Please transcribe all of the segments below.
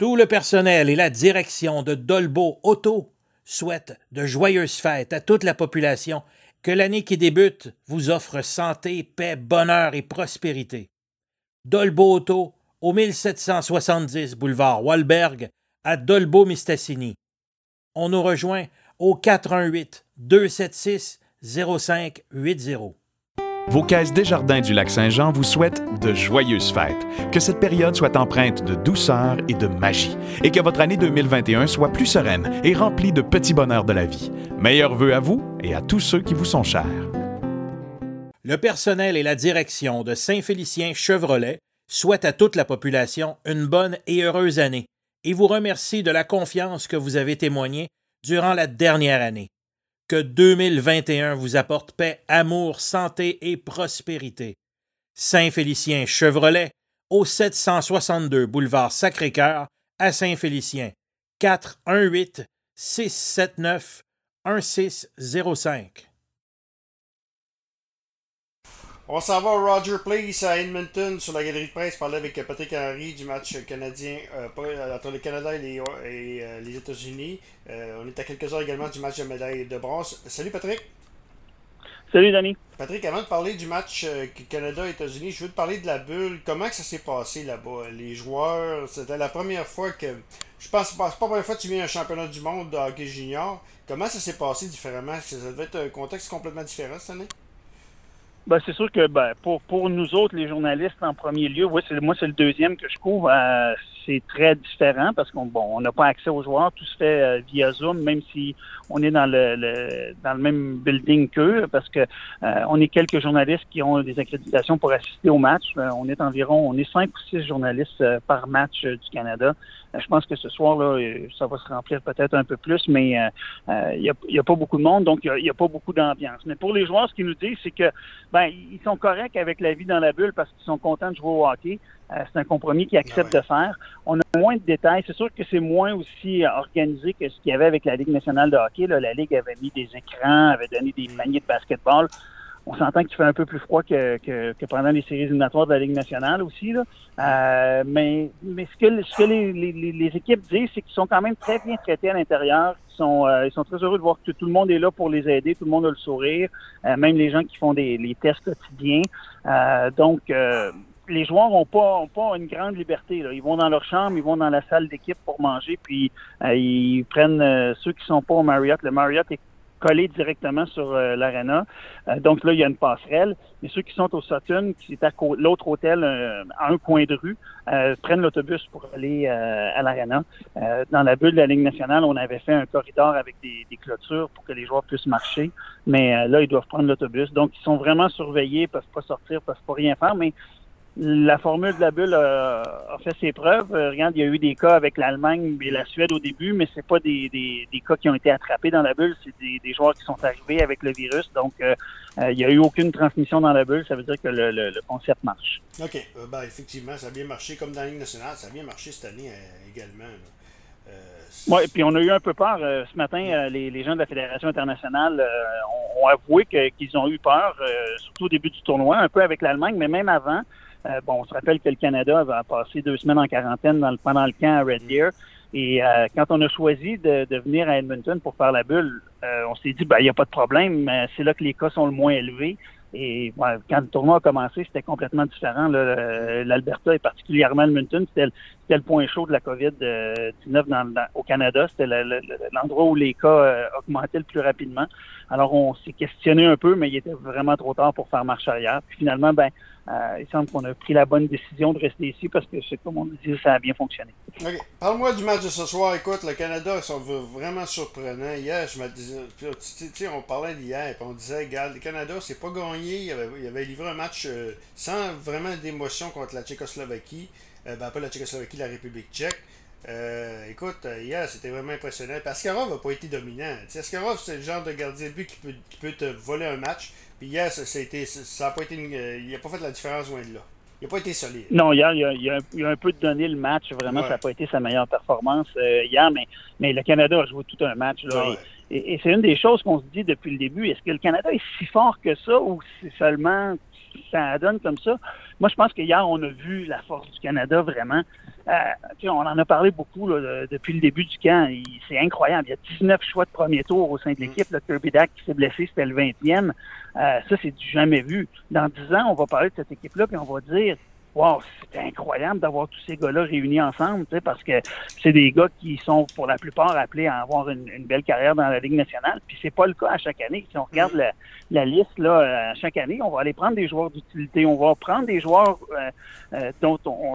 Tout le personnel et la direction de Dolbo Auto souhaitent de joyeuses fêtes à toute la population. Que l'année qui débute vous offre santé, paix, bonheur et prospérité. Dolbo Auto, au 1770 boulevard Walberg, à Dolbo-Mistassini. On nous rejoint au 418 276 0580. Vos caisses Desjardins du Lac-Saint-Jean vous souhaitent de joyeuses fêtes, que cette période soit empreinte de douceur et de magie, et que votre année 2021 soit plus sereine et remplie de petits bonheurs de la vie. Meilleurs vœux à vous et à tous ceux qui vous sont chers. Le personnel et la direction de Saint-Félicien Chevrolet souhaitent à toute la population une bonne et heureuse année et vous remercie de la confiance que vous avez témoignée durant la dernière année. Que 2021 vous apporte paix, amour, santé et prospérité. Saint-Félicien Chevrolet, au 762 boulevard Sacré-Cœur, à Saint-Félicien. 418 679 1605. On s'en va au Roger Place à Edmonton sur la galerie de presse parler avec Patrick Henry du match canadien euh, entre le Canada et les, euh, les États-Unis. Euh, on est à quelques heures également du match de médaille de bronze. Salut Patrick. Salut Danny. Patrick, avant de parler du match Canada-États-Unis, je veux te parler de la bulle. Comment que ça s'est passé là-bas? Les joueurs, c'était la première fois que. Je pense pas, c'est pas la première fois que tu viens à un championnat du monde de hockey junior. Comment ça s'est passé différemment? Ça devait être un contexte complètement différent cette année? Ben, c'est sûr que ben, pour, pour nous autres, les journalistes, en premier lieu, oui, c'est, moi, c'est le deuxième que je couvre. Euh, c'est très différent parce qu'on bon, on n'a pas accès aux joueurs. Tout se fait euh, via Zoom, même si on est dans le, dans le même building qu'eux, parce que euh, on est quelques journalistes qui ont des accréditations pour assister au match. on est environ, on est cinq ou six journalistes par match du Canada. je pense que ce soir-là, ça va se remplir peut-être un peu plus, mais il n'y a, y a, pas beaucoup de monde, donc il n'y a, a, pas beaucoup d'ambiance. Mais pour les joueurs, ce qu'ils nous disent, c'est que ben, ils sont corrects avec la vie dans la bulle parce qu'ils sont contents de jouer au hockey. Euh, c'est un compromis qu'ils acceptent de faire. On a moins de détails. C'est sûr que c'est moins aussi euh, organisé que ce qu'il y avait avec la Ligue nationale de hockey. Là, la Ligue avait mis des écrans, avait donné des paniers de basketball. On s'entend qu'il fait un peu plus froid que, que, que, pendant les séries éliminatoires de la Ligue nationale aussi. Là. Euh, mais mais ce que, ce que les, les, les équipes disent, c'est qu'ils sont quand même très bien traités à l'intérieur. Ils sont, euh, ils sont très heureux de voir que tout le monde est là pour les aider, tout le monde a le sourire, euh, même les gens qui font des les tests quotidiens. donc, les joueurs n'ont pas, ont pas une grande liberté. Ils vont dans leur chambre, ils vont dans la salle d'équipe pour manger, puis ils prennent ceux qui sont pas au Marriott. Le Marriott est collé directement sur euh, l'arena. Euh, donc là, il y a une passerelle. Mais ceux qui sont au Sutton, qui est à l'autre hôtel, euh, à un coin de rue, prennent l'autobus pour aller à l'arena. dans la bulle de la Ligue nationale, on avait fait un corridor avec des, des clôtures pour que les joueurs puissent marcher. Mais là, ils doivent prendre l'autobus. Donc, ils sont vraiment surveillés, peuvent pas sortir, peuvent pas rien faire. Mais la formule de la bulle a, fait ses preuves. Euh, regarde, il y a eu des cas avec l'Allemagne et la Suède au début, mais c'est pas des, des, des, cas qui ont été attrapés dans la bulle, c'est des, des, joueurs qui sont arrivés avec le virus. Donc, euh, euh, il n'y a eu aucune transmission dans la bulle. Ça veut dire que le, le, concept marche. OK. ben, effectivement, ça a bien marché. Comme dans la Ligue nationale, ça a bien marché cette année également. oui, puis on a eu un peu peur. ce matin, les, les, gens de la Fédération internationale ont, ont, avoué qu'ils ont eu peur, surtout au début du tournoi, un peu avec l'Allemagne, mais même avant. Euh, bon, on se rappelle que le Canada va passer deux semaines en quarantaine dans le, pendant le camp à Red Deer. Et euh, quand on a choisi de, venir à Edmonton pour faire la bulle, euh, on s'est dit, ben, il n'y a pas de problème, mais c'est là que les cas sont le moins élevés. Et quand le tournoi a commencé, c'était complètement différent. L'Alberta et particulièrement Edmonton, c'était le, point chaud de la COVID-19 dans, au Canada. C'était l'endroit où les cas augmentaient le plus rapidement. Alors, on s'est questionné un peu, mais il était vraiment trop tard pour faire marche arrière. Puis finalement, ben, euh, il semble qu'on a pris la bonne décision de rester ici parce que, comme on dit, ça a bien fonctionné. Parle-moi du match de ce soir. Écoute, le Canada, sont vraiment surprenants. Hier, je me disais, on parlait d'hier, on disait, regarde, le Canada, c'est pas gagné. Il avait, avait, livré un match euh, sans vraiment d'émotion contre la Tchécoslovaquie. Euh, ben, pas la Tchécoslovaquie, la République tchèque. Euh, écoute, hier, c'était vraiment impressionnant. Askarov n'a pas été dominant. Askarov, c'est le genre de gardien de but qui peut, qui peut te voler un match? Puis hier, ça, a été, ça a pas été euh, il n'a pas fait la différence loin de là. Il n'a pas été solide. Non, hier, il a, il a, il a un peu donné le match. Vraiment, ça n'a pas été sa meilleure performance euh, hier, mais, mais le Canada a joué tout un match. Là, et, et c'est une des choses qu'on se dit depuis le début. Est-ce que le Canada est si fort que ça ou c'est seulement ça donne comme ça? Moi, je pense qu'hier, on a vu la force du Canada vraiment. Euh, on en a parlé beaucoup depuis le début du camp. C'est incroyable. Il y a 19 choix de premier tour au sein de l'équipe. Le Kirby Dack qui s'est blessé, c'était le 20e. Euh, ça, c'est du jamais vu. Dans 10 ans, on va parler de cette équipe-là, puis on va dire Wow, c'est incroyable d'avoir tous ces gars-là réunis ensemble, parce que c'est des gars qui sont pour la plupart appelés à avoir une, belle carrière dans la Ligue nationale. Puis c'est pas le cas à chaque année. Si on regarde la, liste là, à chaque année, on va aller prendre des joueurs d'utilité, on va prendre des joueurs euh, euh, dont on,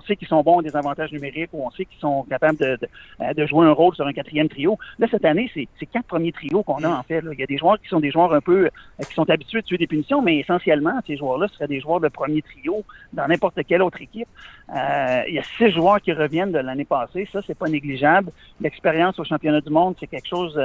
on sait qu'ils sont bons des avantages numériques ou on sait qu'ils sont capables de, euh, jouer un rôle sur un quatrième trio. Là, cette année, c'est quatre premiers trios qu'on a en fait. Il y a des joueurs qui sont des joueurs un peu euh, qui sont habitués de tuer des punitions, mais essentiellement, ces joueurs-là seraient des joueurs de premier trio dans n'importe quelle autre équipe. Euh, il y a six joueurs qui reviennent de l'année passée. Ça, c'est pas négligeable. L'expérience au championnat du monde, c'est quelque chose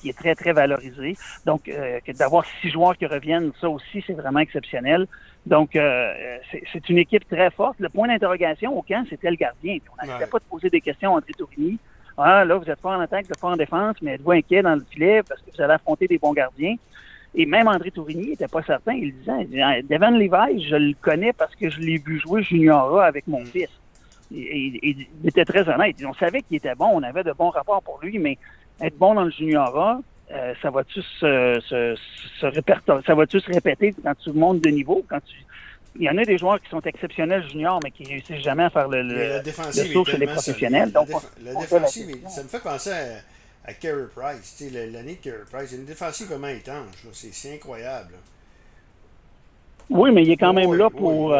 qui, est très, très valorisé. Donc, d'avoir six joueurs qui reviennent, ça aussi, c'est vraiment exceptionnel. Donc, euh, c'est une équipe très forte. Le point d'interrogation au camp, c'était le gardien. on n'arrêtait pas de poser des questions à André Tourigny. Ah, là, vous êtes fort en attaque, vous êtes fort en défense, mais êtes-vous inquiet dans le filet parce que vous allez affronter des bons gardiens? Et même André Tourigny n'était pas certain. Il disait, ah, Devin Levi, je le connais parce que je l'ai vu jouer junior avec mon mm. fils. Et, il était très honnête. On savait qu'il était bon, on avait de bons rapports pour lui, mais être bon dans le junior euh, ça va-tu se, se, se ça va-tu se répéter quand tu montes de niveau, quand tu il y en a des joueurs qui sont exceptionnels juniors, mais qui réussissent jamais à faire le, le, le saut chez les professionnels. Donc, la, défensive, ça me fait penser à, à Carey Price. L'année de Carey Price, il une défensive vraiment étanche. C'est incroyable. Oui, mais il est quand même là pour.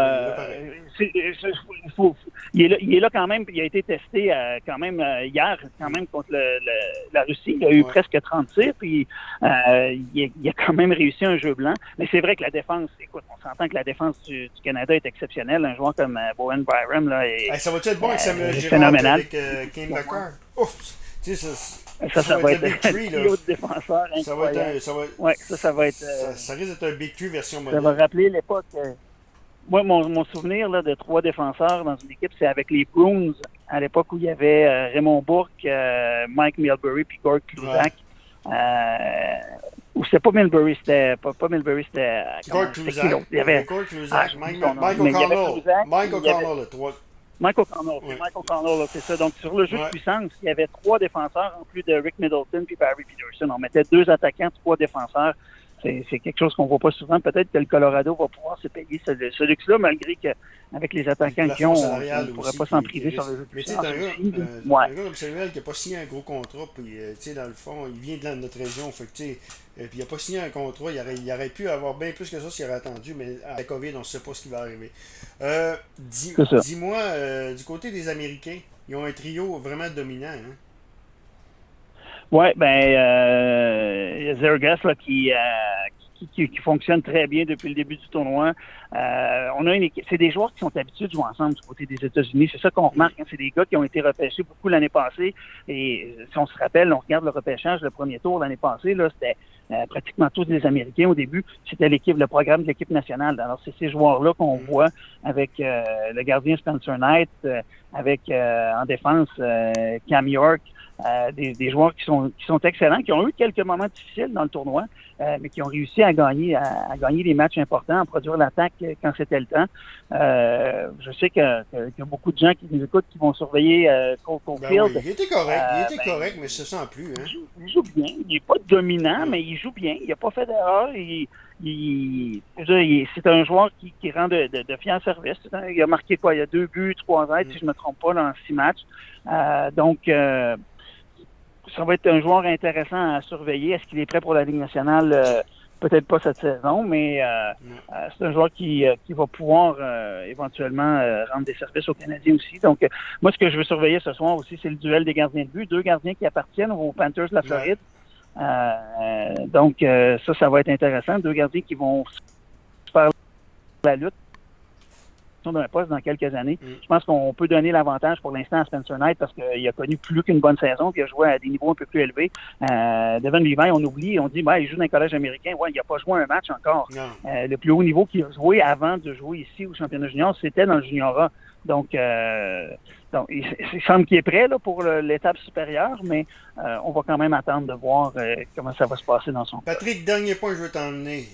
il, est là, quand même. Il a été testé euh, quand même euh, hier, quand même contre la Russie. Il a eu presque 30 tirs, puis euh, il, a, quand même réussi un jeu blanc. Mais c'est vrai que la défense, écoute, on s'entend que la défense du, Canada est exceptionnelle. Un joueur comme Bowen Byram là, est, ça va être bon avec Samuel Girard, avec Kane Ouf! Tu sais, ça, ça, ça, va être, être un big tree, là. ça va être, un, ça, va... Ouais, ça, ça va être euh... ça, ça, risque d'être un big tree version moderne. Ça va rappeler l'époque. Euh... Moi, mon, mon souvenir là, de trois défenseurs dans une équipe, c'est avec les Bruins, à l'époque où il y avait euh, Raymond Bourque, euh, Mike Milbury, puis Gord Kluzak. Ouais. Euh, ou c'était pas Milbury, c'était pas, pas Milbury, c'était. Euh, Gord Kluzak. Il y avait. Gord Kluzak, ah, Mike, Michael Connell. Michael Connell, le 3. Michael O'Connell, c'est ouais. Mike O'Connell, c'est ça. Donc, sur le jeu de puissance, il y avait trois défenseurs en plus de Rick Middleton puis Barry Peterson. On mettait deux attaquants, trois défenseurs. C'est quelque chose qu'on voit pas souvent. Peut-être que le Colorado va pouvoir se payer ce, ce luxe-là, malgré qu'avec les attaquants qu'ils ont, on ne pourrait pas s'en priver sur le jeu. Mais tu sais, un, gars, un gars comme Samuel qui n'a pas signé un gros contrat, puis euh, sais, dans le fond, il vient de notre région, fait que euh, puis il n'a pas signé un contrat, il aurait, il aurait pu avoir bien plus que ça s'il aurait attendu, mais avec COVID, on ne sait pas ce qui va arriver. Euh, dis-moi, du côté des Américains, ils ont un trio vraiment dominant. Hein? Oui, ben, euh, Zergas là, qui, euh, qui, qui, fonctionne très bien depuis le début du tournoi. Euh, on a une équipe, c'est des joueurs qui sont habitués de jouer ensemble du côté des États-Unis. C'est ça qu'on remarque. Hein. C'est des gars qui ont été repêchés beaucoup l'année passée. Et si on se rappelle, on regarde le repêchage, le premier tour l'année passée, là, c'était euh, pratiquement tous des Américains au début. C'était l'équipe, le programme de l'équipe nationale. Alors c'est ces joueurs-là qu'on voit avec euh, le gardien Spencer Knight, avec en défense Cam York. Euh, des, des, joueurs qui sont, qui sont excellents, qui ont eu quelques moments difficiles dans le tournoi, euh, mais qui ont réussi à gagner, à, à, gagner des matchs importants, à produire l'attaque quand c'était le temps. Euh, je sais qu'il y a beaucoup de gens qui nous écoutent qui vont surveiller euh, Cole ben il était correct, il était ben, correct, mais ça sent plus. Hein? Il, joue, bien. Il n'est pas dominant, mais il joue bien. Il n'a pas fait d'erreur. Il, il, c'est un joueur qui, qui rend de, de, de fiers service. Il a marqué quoi? Il y a deux buts, trois aides, si je ne me trompe pas, dans six matchs. donc, ça va être un joueur intéressant à surveiller. Est-ce qu'il est prêt pour la Ligue nationale? Euh, peut-être pas cette saison, mais euh, euh, c'est un joueur qui, qui va pouvoir éventuellement rendre des services aux Canadiens aussi. Donc, moi, ce que je veux surveiller ce soir aussi, c'est le duel des gardiens de but. Deux gardiens qui appartiennent aux Panthers de la Floride. donc, ça, ça va être intéressant. Deux gardiens qui vont faire la lutte d'un poste dans quelques années. Mm. Je pense qu'on peut donner l'avantage pour l'instant à Spencer Knight parce qu'il a connu plus qu'une bonne saison, puis il a joué à des niveaux un peu plus élevés. Euh, Devin Levi, on oublie, on dit, bah, il joue dans un collège américain. Ouais, il n'a pas joué un match encore. Euh, le plus haut niveau qu'il a joué avant de jouer ici au championnat junior, c'était dans le junior Donc, euh, donc il, semble qu'il est prêt pour l'étape supérieure, mais euh, on va quand même attendre de voir euh, comment ça va se passer dans son Patrick, dernier point que je veux t'emmener.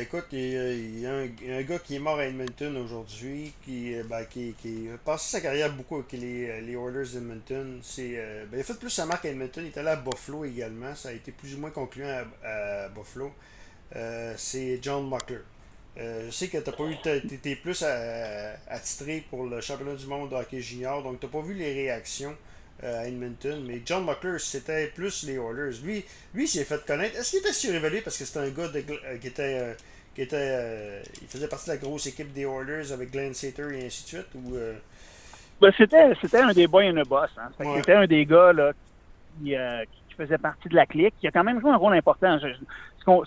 écoute, il y, a un, gars qui est mort à Edmonton aujourd'hui, qui, ben, a passé sa carrière beaucoup avec les, les Oilers d'Edmonton. Ben, il a fait plus sa marque à Edmonton. Il est allé à Buffalo également. Ça a été plus ou moins concluant à, Buffalo. C'est John Muckler. Euh, je sais que tu pas eu t'étais plus attitré pour le championnat du monde de hockey junior, donc tu n'as pas vu les réactions euh, à Edmonton, mais John Muckler, c'était plus les Oilers. Lui, lui s'est fait connaître. Est-ce qu'il était surévalué parce que c'était un gars euh, qui était. qui était il faisait partie de la grosse équipe des Oilers avec Glenn Sater et ainsi de suite ou, ben, c'était, c'était un des boys and a boss. Hein. C'était un des gars là, qui, faisait partie de la clique, qui a quand même joué un rôle important.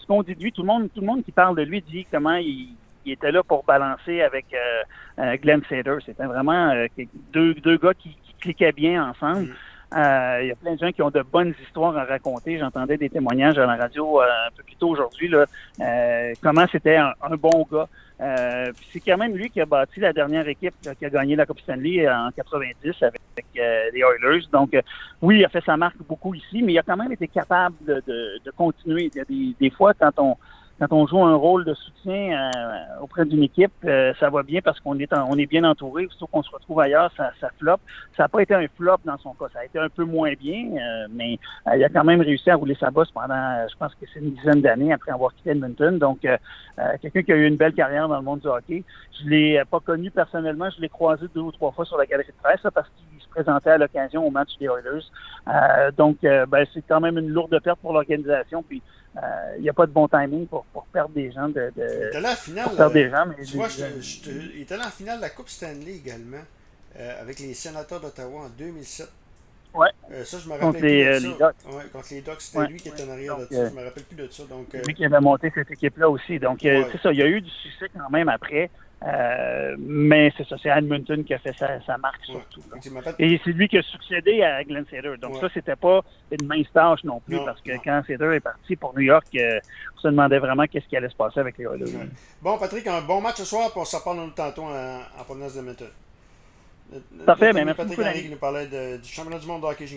Qu'on, dit de lui, tout le monde, tout le monde qui parle de lui dit comment il, était là pour balancer avec euh, euh, Glenn Sader. C'était vraiment euh, deux, deux gars qui, cliquaient bien ensemble. Mm. Il y a plein de gens qui ont de bonnes histoires à raconter. J'entendais des témoignages à la radio un peu plus tôt aujourd'hui. comment c'était un, bon gars. Euh, c'est quand même lui qui a bâti la dernière équipe qui a gagné la Coupe Stanley en 90 avec, euh, les Oilers. Donc, euh, oui, il a fait sa marque beaucoup ici, mais il a quand même été capable de, de, continuer. Il y a des, des fois, quand on quand on joue un rôle de soutien euh, auprès d'une équipe, euh, ça va bien parce qu'on est on est bien entouré. Surtout qu'on se retrouve ailleurs, ça, ça floppe. Ça n'a pas été un flop dans son cas. Ça a été un peu moins bien, euh, mais il a quand même réussi à rouler sa bosse pendant, je pense que c'est une dizaine d'années après avoir quitté Edmonton. Donc, quelqu'un qui a eu une belle carrière dans le monde du hockey. Je l'ai pas connu personnellement. Je l'ai croisé deux ou trois fois sur la galerie de presse parce qu'il se présentait à l'occasion au match des Oilers. donc, ben, c'est quand même une lourde perte pour l'organisation. Puis il euh, n'y a pas de bon timing pour, pour perdre des gens. De, de il était là en finale. Perdre des gens, mais tu vois, je, je, il était là en finale de la Coupe Stanley également, euh, avec les sénateurs d'Ottawa en 2007. Ouais. Euh, ça, je me rappelle contre plus les, de ça. Les Ducks. Ouais, contre les Ducks, c'était ouais, lui qui était en arrière de ça. Je me rappelle plus de ça. Donc, lui qui avait monté cette équipe-là aussi. Donc, c'est ça. Il y a eu du succès quand même après. Euh, mais c'est ça, c'est Edmonton qui a fait sa, sa marque surtout. Et c'est lui qui a succédé à Glenn Sader. Donc ça, c'était pas une mince tâche non plus, parce que quand Sader est parti pour New York, euh, on se demandait vraiment qu'est-ce qui allait se passer avec les Oilers. Bon, Patrick, un bon match ce soir, puis on s'en parle tantôt en, en provenance de Parfait, mais merci Patrick Henry qui nous parlait du championnat du monde de hockey